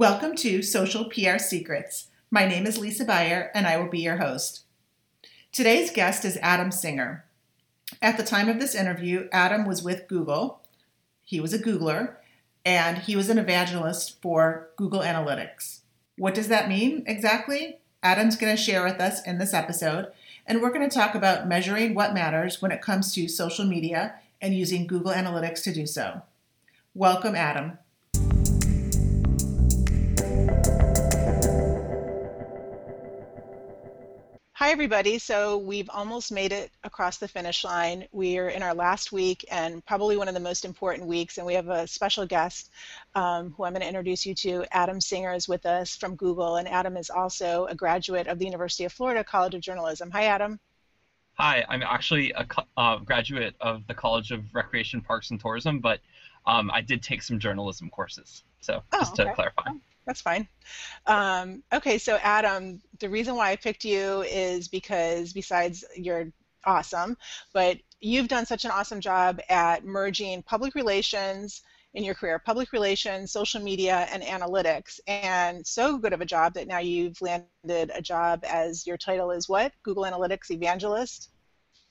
Welcome to Social PR Secrets. My name is Lisa Buyer, and I will be your host. Today's guest is Adam Singer. At the time of this interview, Adam was with Google. He was a Googler, and he was an evangelist for Google Analytics. What does that mean exactly? Adam's going to share with us in this episode, and we're going to talk about measuring what matters when it comes to social media and using Google Analytics to do so. Welcome, Adam. Hi, everybody. So we've almost made it across the finish line. We're in our last week and probably one of the most important weeks. And we have a special guest um, who I'm going to introduce you to. Adam Singer is with us from Google. And Adam is also a graduate of the University of Florida College of Journalism. Hi, Adam. Hi, I'm actually a uh, graduate of the College of Recreation, Parks, and Tourism, but um, I did take some journalism courses. So oh, just to clarify. That's fine. Um, okay, so Adam, the reason why I picked you is because besides you're awesome, but you've done such an awesome job at merging public relations in your career, public relations, social media, and analytics, and so good of a job that now you've landed a job as your title is what? Google Analytics Evangelist?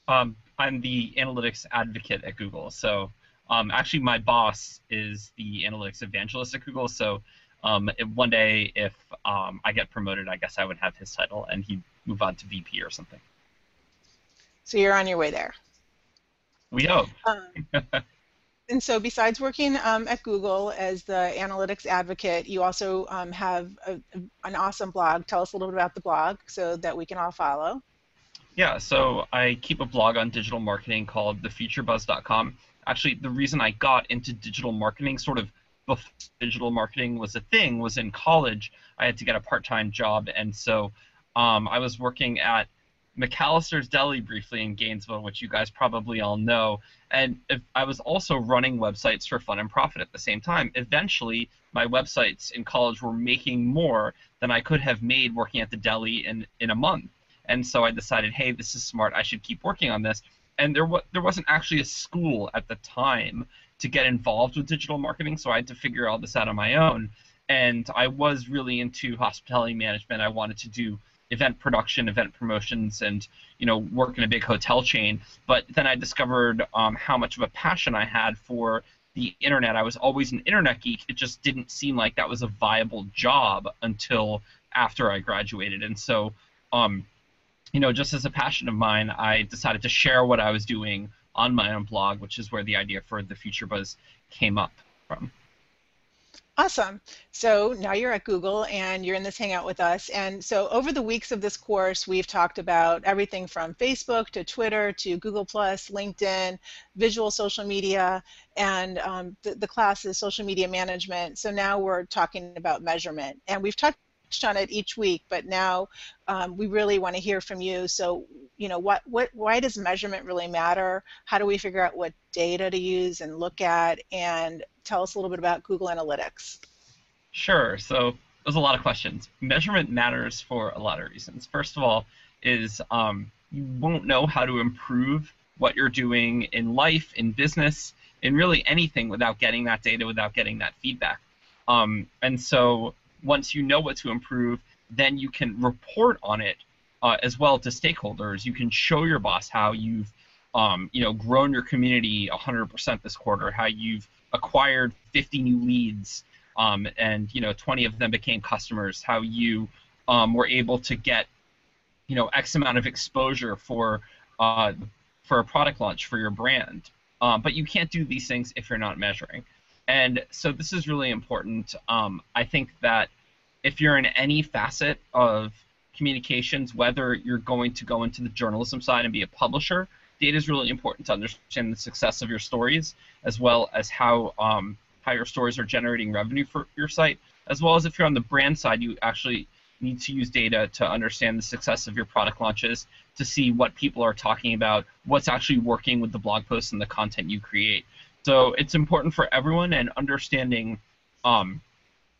Um, I'm the analytics advocate at Google. So um, actually, my boss is the analytics evangelist at Google. So um, one day, if um, I get promoted, I guess I would have his title, and he'd move on to VP or something. So you're on your way there. We hope. Um, and so, besides working um, at Google as the analytics advocate, you also um, have a, a, an awesome blog. Tell us a little bit about the blog so that we can all follow. Yeah, so I keep a blog on digital marketing called thefuturebuzz.com. Actually, the reason I got into digital marketing sort of before digital marketing was a thing was in college. I had to get a part-time job, and so um, I was working at McAllister's Deli briefly in Gainesville, which you guys probably all know. And I was also running websites for fun and profit at the same time. Eventually, my websites in college were making more than I could have made working at the deli in, in a month. And so I decided, hey, this is smart. I should keep working on this. And there, wa- there wasn't actually a school at the time to get involved with digital marketing, so I had to figure all this out on my own. And I was really into hospitality management. I wanted to do event production, event promotions, and you know work in a big hotel chain. But then I discovered um, how much of a passion I had for the internet. I was always an internet geek. It just didn't seem like that was a viable job until after I graduated. And so, um, you know, just as a passion of mine, I decided to share what I was doing on my own blog, which is where the idea for the Future Buzz came up from. Awesome. So now you're at Google and you're in this Hangout with us. And so over the weeks of this course, we've talked about everything from Facebook to Twitter to Google Plus, LinkedIn, visual social media, and um, the, the class is social media management. So now we're talking about measurement. And we've talked on it each week, but now um, we really want to hear from you. So, you know, what, what, why does measurement really matter? How do we figure out what data to use and look at? And tell us a little bit about Google Analytics. Sure. So there's a lot of questions. Measurement matters for a lot of reasons. First of all, is um, you won't know how to improve what you're doing in life, in business, in really anything without getting that data, without getting that feedback. Um, and so once you know what to improve, then you can report on it uh, as well to stakeholders. You can show your boss how you've um, you know grown your community 100% this quarter, how you've acquired 50 new leads, um, and you know 20 of them became customers. How you um, were able to get you know X amount of exposure for uh, for a product launch for your brand. Um, but you can't do these things if you're not measuring. And so this is really important. Um, I think that if you're in any facet of communications, whether you're going to go into the journalism side and be a publisher, data is really important to understand the success of your stories, as well as how um, how your stories are generating revenue for your site, as well as if you're on the brand side, you actually need to use data to understand the success of your product launches, to see what people are talking about, what's actually working with the blog posts and the content you create. So it's important for everyone and understanding um,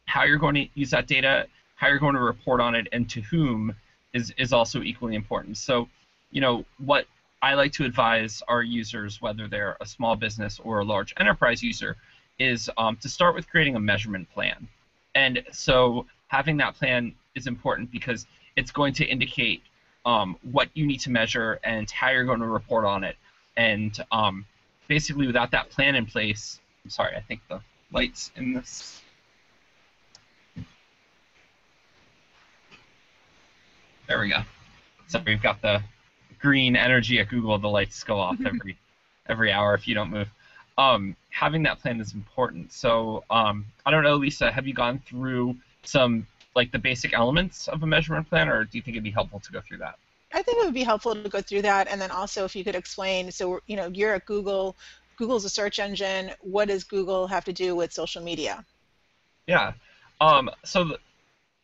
how you're going to use that data, how you're going to report on it, and to whom is, is also equally important. So, you know, what I like to advise our users, whether they're a small business or a large enterprise user, is um, to start with creating a measurement plan. And so having that plan is important because it's going to indicate um, what you need to measure and how you're going to report on it. And um, basically, without that plan in place, I'm sorry, I think the lights in this. There we go. So we've got the green energy at Google. The lights go off every every hour if you don't move. Um, having that plan is important. So um, I don't know, Lisa, have you gone through some like the basic elements of a measurement plan, or do you think it'd be helpful to go through that? I think it would be helpful to go through that, and then also if you could explain. So you know, you're at Google. Google's a search engine. What does Google have to do with social media? Yeah. Um, so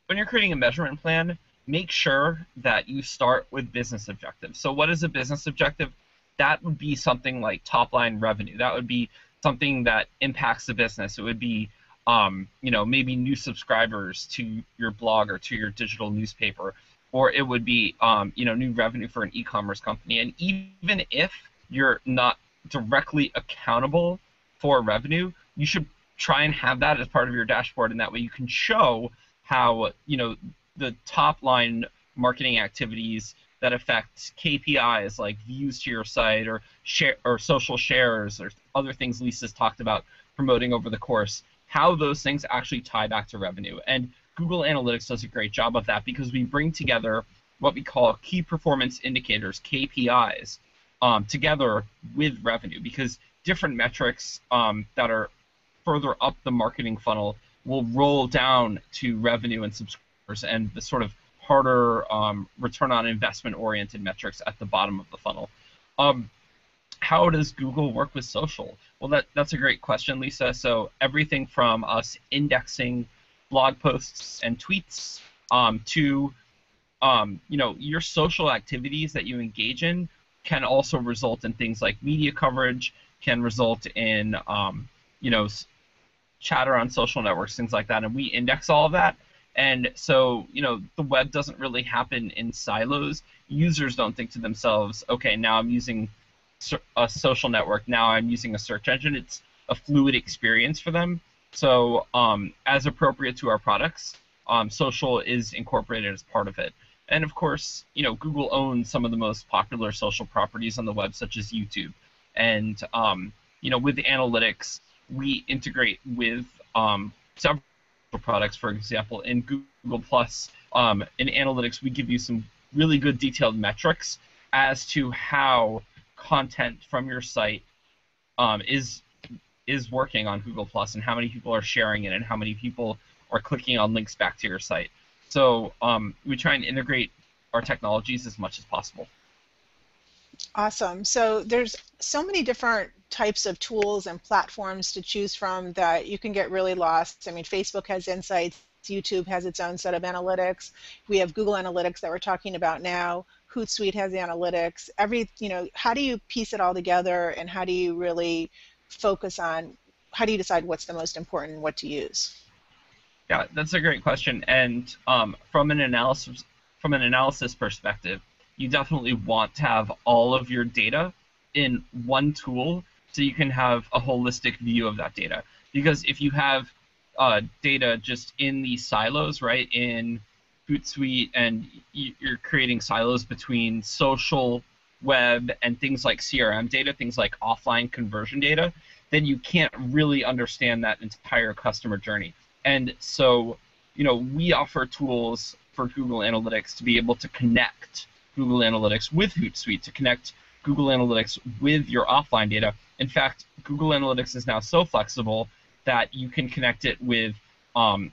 when you're creating a measurement plan, make sure that you start with business objectives. So what is a business objective? That would be something like top line revenue. That would be something that impacts the business. It would be um, you know, maybe new subscribers to your blog or to your digital newspaper, or it would be, um, you know, new revenue for an e-commerce company. And even if you're not directly accountable for revenue, you should try and have that as part of your dashboard, and that way you can show how, you know, the top line marketing activities that affect KPIs like views to your site or share or social shares or other things Lisa's talked about promoting over the course how those things actually tie back to revenue. And Google Analytics does a great job of that because we bring together what we call key performance indicators, KPIs, um, together with revenue because different metrics um, that are further up the marketing funnel will roll down to revenue and subscribers and the sort of harder um, return on investment oriented metrics at the bottom of the funnel. Um, how does Google work with social? Well, that, that's a great question, Lisa. So everything from us indexing blog posts and tweets um, to um, you know your social activities that you engage in can also result in things like media coverage, can result in um, you know chatter on social networks, things like that, and we index all of that. And so, you know, the web doesn't really happen in silos. Users don't think to themselves, okay, now I'm using a social network. Now I'm using a search engine. It's a fluid experience for them. So um, as appropriate to our products, um, social is incorporated as part of it. And of course, you know, Google owns some of the most popular social properties on the web, such as YouTube. And um, you know, with analytics, we integrate with um, several products. For example, in Google Plus, um, in analytics, we give you some really good detailed metrics as to how content from your site um, is is working on Google Plus and how many people are sharing it and how many people are clicking on links back to your site. So um, we try and integrate our technologies as much as possible. Awesome. So there's so many different types of tools and platforms to choose from that you can get really lost. I mean, Facebook has insights, YouTube has its own set of analytics. We have Google Analytics that we're talking about now. Hootsuite has analytics. Every, you know, how do you piece it all together and how do you really focus on, how do you decide what's the most important and what to use? Yeah, that's a great question. And um, from an analysis from an analysis perspective, you definitely want to have all of your data in one tool so you can have a holistic view of that data. Because if you have uh, data just in these silos, right, in Hootsuite and you're creating silos between social, web, and things like CRM data, things like offline conversion data, then you can't really understand that entire customer journey. And so, you know, we offer tools for Google Analytics to be able to connect Google Analytics with Hootsuite, to connect Google Analytics with your offline data. In fact, Google Analytics is now so flexible that you can connect it with um,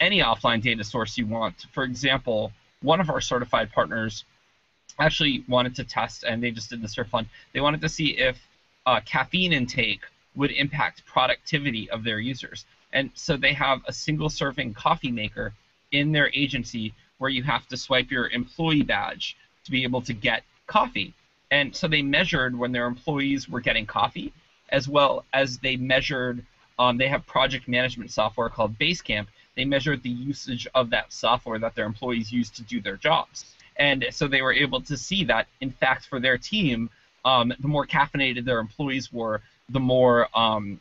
any offline data source you want. For example, one of our certified partners actually wanted to test, and they just did this for fun. They wanted to see if uh, caffeine intake would impact productivity of their users. And so they have a single serving coffee maker in their agency where you have to swipe your employee badge to be able to get coffee. And so they measured when their employees were getting coffee, as well as they measured. Um, they have project management software called Basecamp, they measured the usage of that software that their employees use to do their jobs. And so they were able to see that, in fact, for their team, um, the more caffeinated their employees were, the more um,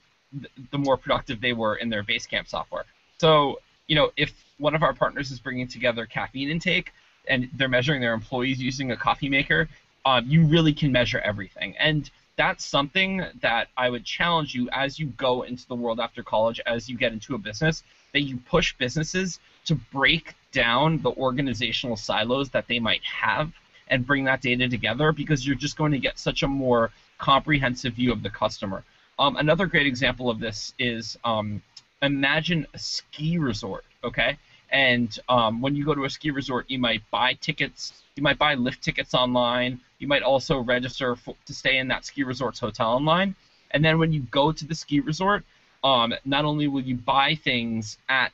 the more productive they were in their Basecamp software. So you know, if one of our partners is bringing together caffeine intake and they're measuring their employees using a coffee maker, um, you really can measure everything. And that's something that I would challenge you as you go into the world after college, as you get into a business, that you push businesses to break down the organizational silos that they might have and bring that data together because you're just going to get such a more comprehensive view of the customer. Um, another great example of this is um, imagine a ski resort, okay? And um, when you go to a ski resort, you might buy tickets, you might buy lift tickets online, you might also register for, to stay in that ski resort's hotel online. And then when you go to the ski resort, um, not only will you buy things at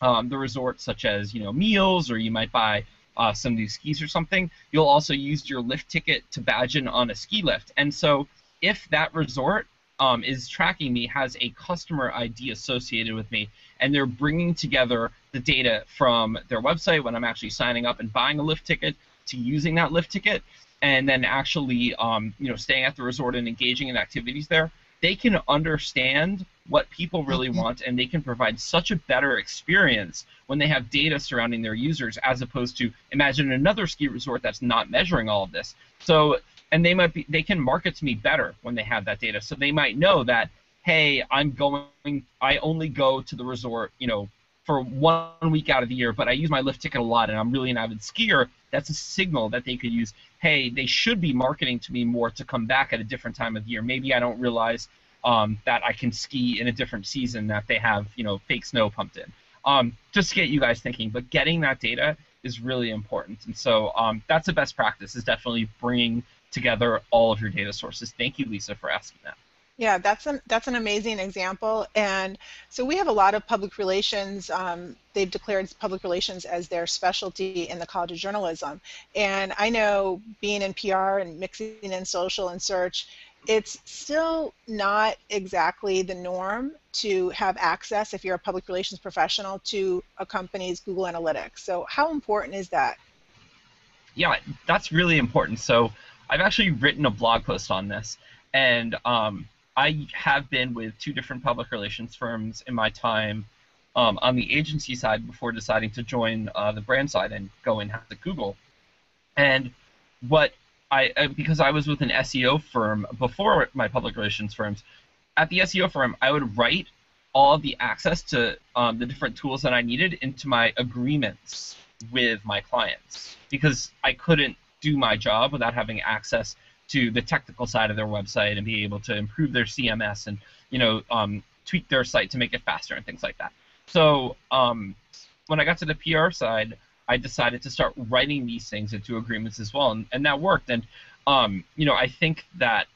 um, the resort, such as you know meals, or you might buy uh, some new skis or something, you'll also use your lift ticket to badge in on a ski lift. And so, if that resort um, is tracking me, has a customer ID associated with me, and they're bringing together the data from their website when I'm actually signing up and buying a lift ticket to using that lift ticket, and then actually um, you know staying at the resort and engaging in activities there, they can understand what people really mm-hmm. want and they can provide such a better experience when they have data surrounding their users as opposed to imagine another ski resort that's not measuring all of this. So and they might be they can market to me better when they have that data. So they might know that hey i'm going i only go to the resort you know for one week out of the year but i use my lift ticket a lot and i'm really an avid skier that's a signal that they could use hey they should be marketing to me more to come back at a different time of year maybe i don't realize um, that I can ski in a different season that they have, you know, fake snow pumped in. Um, just to get you guys thinking, but getting that data is really important. And so um, that's a best practice is definitely bringing together all of your data sources. Thank you, Lisa, for asking that. Yeah, that's an that's an amazing example. And so we have a lot of public relations. Um, they've declared public relations as their specialty in the College of Journalism. And I know being in PR and mixing in social and search, it's still not exactly the norm to have access if you're a public relations professional to a company's Google Analytics. So how important is that? Yeah, that's really important. So I've actually written a blog post on this, and um, I have been with two different public relations firms in my time um, on the agency side before deciding to join uh, the brand side and go in at Google. And what I uh, because I was with an SEO firm before my public relations firms. At the SEO firm, I would write all the access to um, the different tools that I needed into my agreements with my clients because I couldn't do my job without having access to the technical side of their website and be able to improve their CMS and you know um, tweak their site to make it faster and things like that. So um, when I got to the PR side, I decided to start writing these things into agreements as well, and, and that worked. And um, you know, I think that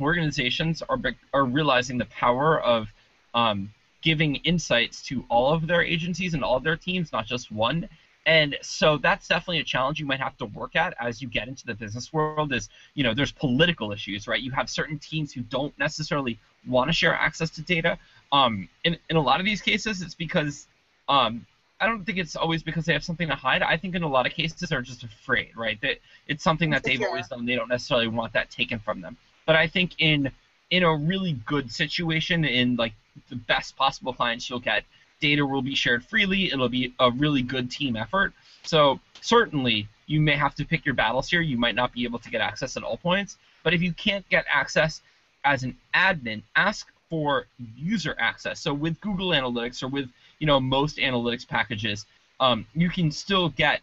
organizations are are realizing the power of um, giving insights to all of their agencies and all of their teams, not just one. And so that's definitely a challenge you might have to work at as you get into the business world. Is you know, there's political issues, right? You have certain teams who don't necessarily want to share access to data. Um, in in a lot of these cases, it's because um, I don't think it's always because they have something to hide. I think in a lot of cases they're just afraid, right? That it's something that they've always done. They don't necessarily want that taken from them. But I think in in a really good situation, in like the best possible clients you'll get, data will be shared freely. It'll be a really good team effort. So certainly you may have to pick your battles here. You might not be able to get access at all points. But if you can't get access as an admin, ask for user access. So with Google Analytics or with you know most analytics packages, um, you can still get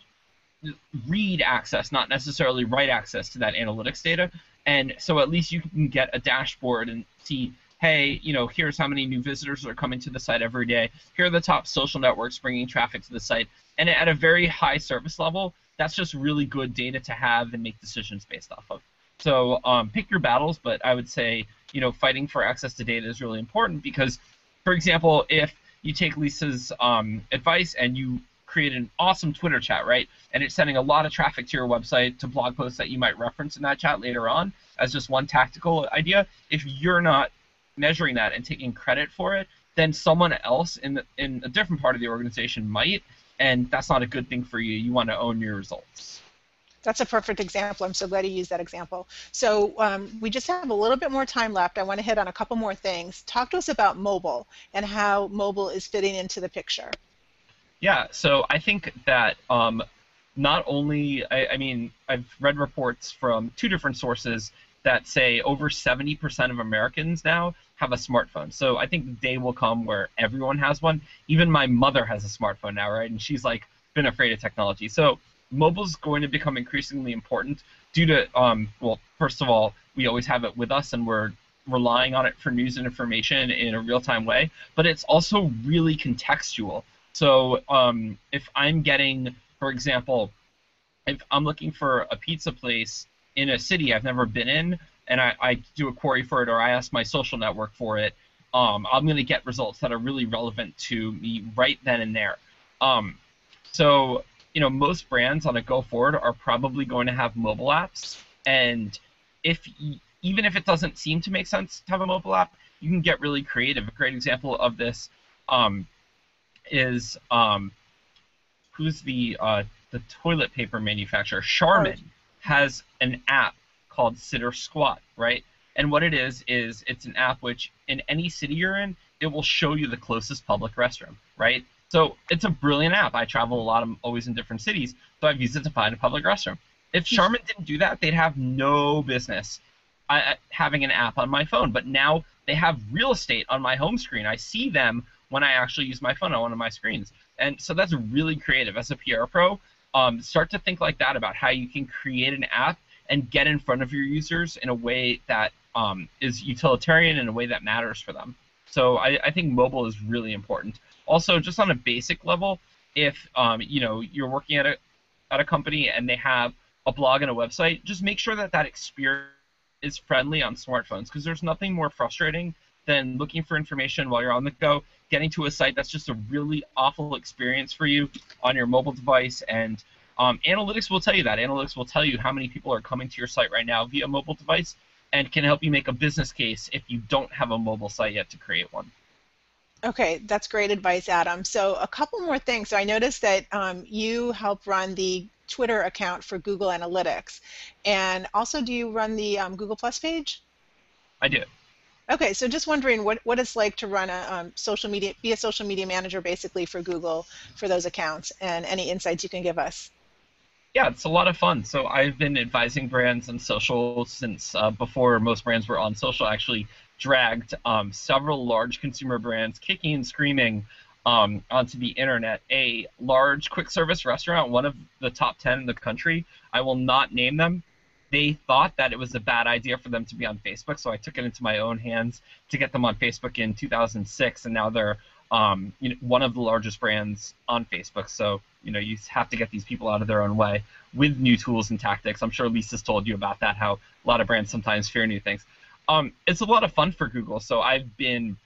read access, not necessarily write access to that analytics data. And so at least you can get a dashboard and see, hey, you know, here's how many new visitors are coming to the site every day. Here are the top social networks bringing traffic to the site. And at a very high service level, that's just really good data to have and make decisions based off of. So um, pick your battles, but I would say, you know, fighting for access to data is really important because, for example, if you take Lisa's um, advice and you create an awesome Twitter chat, right? And it's sending a lot of traffic to your website to blog posts that you might reference in that chat later on as just one tactical idea. If you're not measuring that and taking credit for it, then someone else in the, in a different part of the organization might, and that's not a good thing for you. You want to own your results. That's a perfect example. I'm so glad you used that example. So um, we just have a little bit more time left. I want to hit on a couple more things. Talk to us about mobile and how mobile is fitting into the picture. Yeah, so I think that um, not only, I, I, mean, I've read reports from two different sources that say over 70% of Americans now have a smartphone. So I think the day will come where everyone has one. Even my mother has a smartphone now, right? And she's like been afraid of technology. So mobile is going to become increasingly important due to, um, well, first of all, we always have it with us and we're relying on it for news and information in a real time way, but it's also really contextual. So um, if I'm getting, for example, if I'm looking for a pizza place in a city I've never been in, and I, I do a query for it or I ask my social network for it, um, I'm going to get results that are really relevant to me right then and there. Um, so you know, most brands on a go forward are probably going to have mobile apps, and if even if it doesn't seem to make sense to have a mobile app, you can get really creative. A great example of this um, is um, who's the uh, the toilet paper manufacturer? Charmin has an app called Sit or Squat, right? And what it is is it's an app which in any city you're in, it will show you the closest public restroom, right? So it's a brilliant app. I travel a lot. I'm always in different cities, so I've used it to find a public restroom. If hmm. Charmin didn't do that, they'd have no business uh, having an app on my phone. But now they have real estate on my home screen. I see them when I actually use my phone on one of my screens, and so that's really creative. As a PR pro, um, start to think like that about how you can create an app and get in front of your users in a way that um, is utilitarian in a way that matters for them. So I, I think mobile is really important. Also, just on a basic level, if um, you know you're working at a at a company and they have a blog and a website, just make sure that that experience is friendly on smartphones because there's nothing more frustrating than looking for information while you're on the go, getting to a site that's just a really awful experience for you on your mobile device. And um, analytics will tell you that. Analytics will tell you how many people are coming to your site right now via mobile device and can help you make a business case if you don't have a mobile site yet to create one. Okay, that's great advice, Adam. So a couple more things. So I noticed that um, you help run the Twitter account for Google Analytics, and also do you run the um, Google Plus page? I do. Okay, so just wondering what, what it's like to run a um, social media, be a social media manager basically for Google for those accounts, and any insights you can give us. Yeah, it's a lot of fun. So I've been advising brands on social since uh, before most brands were on social. Actually, dragged um, several large consumer brands kicking and screaming um, onto the internet. A large quick service restaurant, one of the top 10 in the country, I will not name them. They thought that it was a bad idea for them to be on Facebook, so I took it into my own hands to get them on Facebook in 2006, and now they're um, you know, one of the largest brands on Facebook. So you know you have to get these people out of their own way with new tools and tactics. I'm sure Lisa's told you about that. How a lot of brands sometimes fear new things. Um, it's a lot of fun for Google. So I've been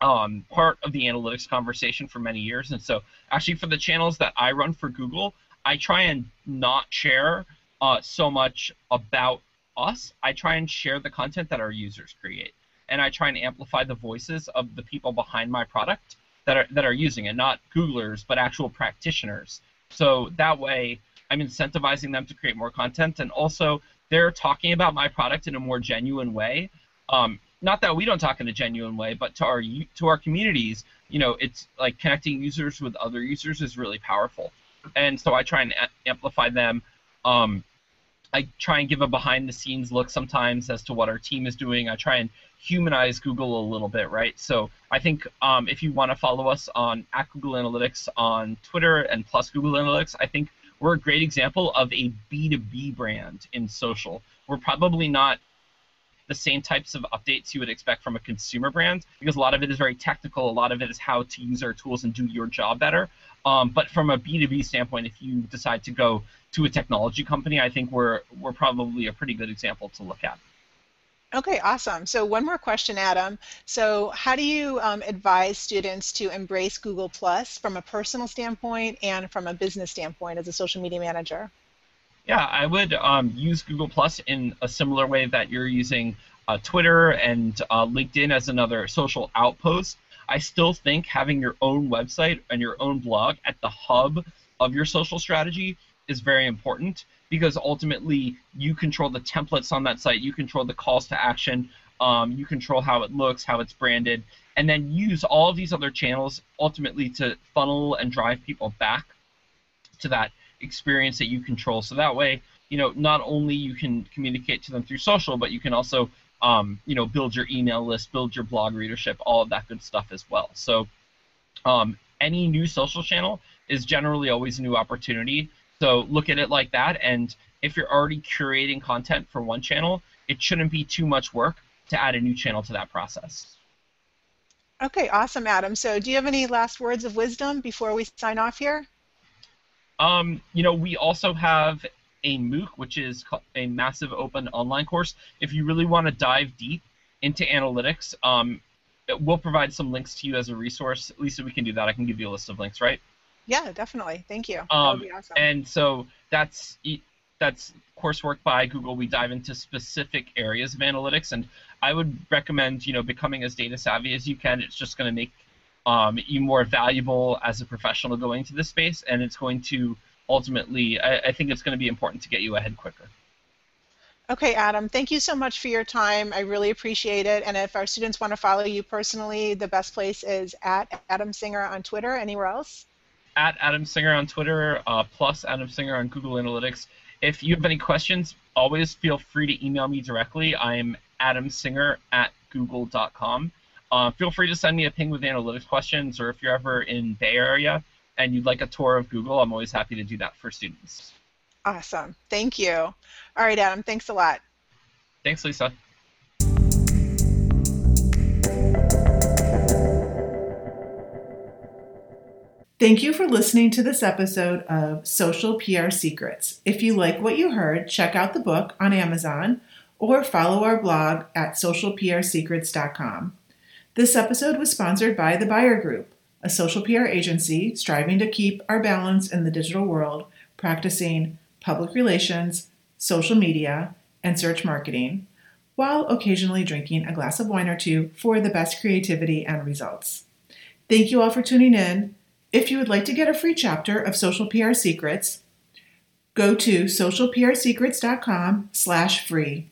um, part of the analytics conversation for many years, and so actually for the channels that I run for Google, I try and not share uh, so much about us. I try and share the content that our users create, and I try and amplify the voices of the people behind my product that are that are using it, not Googlers, but actual practitioners. So that way, I'm incentivizing them to create more content, and also they're talking about my product in a more genuine way. Um, not that we don't talk in a genuine way, but to our to our communities, you know, it's like connecting users with other users is really powerful, and so I try and a- amplify them. Um, I try and give a behind the scenes look sometimes as to what our team is doing. I try and humanize Google a little bit, right? So I think um, if you want to follow us on at Google Analytics on Twitter and plus Google Analytics, I think we're a great example of a B2B brand in social. We're probably not the same types of updates you would expect from a consumer brand because a lot of it is very technical. A lot of it is how to use our tools and do your job better. Um, but from a B2B standpoint, if you decide to go to a technology company, I think we're we're probably a pretty good example to look at. Okay, awesome. So one more question, Adam. So how do you um, advise students to embrace Google Plus from a personal standpoint and from a business standpoint as a social media manager? Yeah, I would um, use Google Plus in a similar way that you're using uh, Twitter and uh, LinkedIn as another social outpost. I still think having your own website and your own blog at the hub of your social strategy is very important because ultimately you control the templates on that site, you control the calls to action, um, you control how it looks, how it's branded, and then use all of these other channels ultimately to funnel and drive people back to that experience that you control. So that way, you know, not only you can communicate to them through social, but you can also, um, you know, build your email list, build your blog readership, all of that good stuff as well. So um, any new social channel is generally always a new opportunity. So look at it like that. And if you're already curating content for one channel, it shouldn't be too much work to add a new channel to that process. Okay, awesome, Adam. So do you have any last words of wisdom before we sign off here? Um, you know, we also have a MOOC, which is a massive open online course. If you really want to dive deep into analytics, um, we'll provide some links to you as a resource. Lisa, we can do that. I can give you a list of links, right? Yeah, definitely. Thank you. Um, that would be awesome. And so that's that's coursework by Google. We dive into specific areas of analytics, and I would recommend you know becoming as data savvy as you can. It's just going to make um, you more valuable as a professional going to this space, and it's going to ultimately, I, I think it's going to be important to get you ahead quicker. Okay, Adam, thank you so much for your time. I really appreciate it. And if our students want to follow you personally, the best place is at Adam Singer on Twitter. Anywhere else? At Adam Singer on Twitter, uh, plus Adam Singer on Google Analytics. If you have any questions, always feel free to email me directly. I'm adamsinger at google.com. Uh, feel free to send me a ping with analytics questions, or if you're ever in Bay Area and you'd like a tour of Google, I'm always happy to do that for students. Awesome. Thank you. All right, Adam. Thanks a lot. Thanks, Lisa. Thank you for listening to this episode of Social PR Secrets. If you like what you heard, check out the book on Amazon or follow our blog at socialprsecrets.com. This episode was sponsored by the Buyer Group, a social PR agency striving to keep our balance in the digital world, practicing public relations, social media, and search marketing, while occasionally drinking a glass of wine or two for the best creativity and results. Thank you all for tuning in. If you would like to get a free chapter of Social PR Secrets, go to socialprsecrets.com slash free.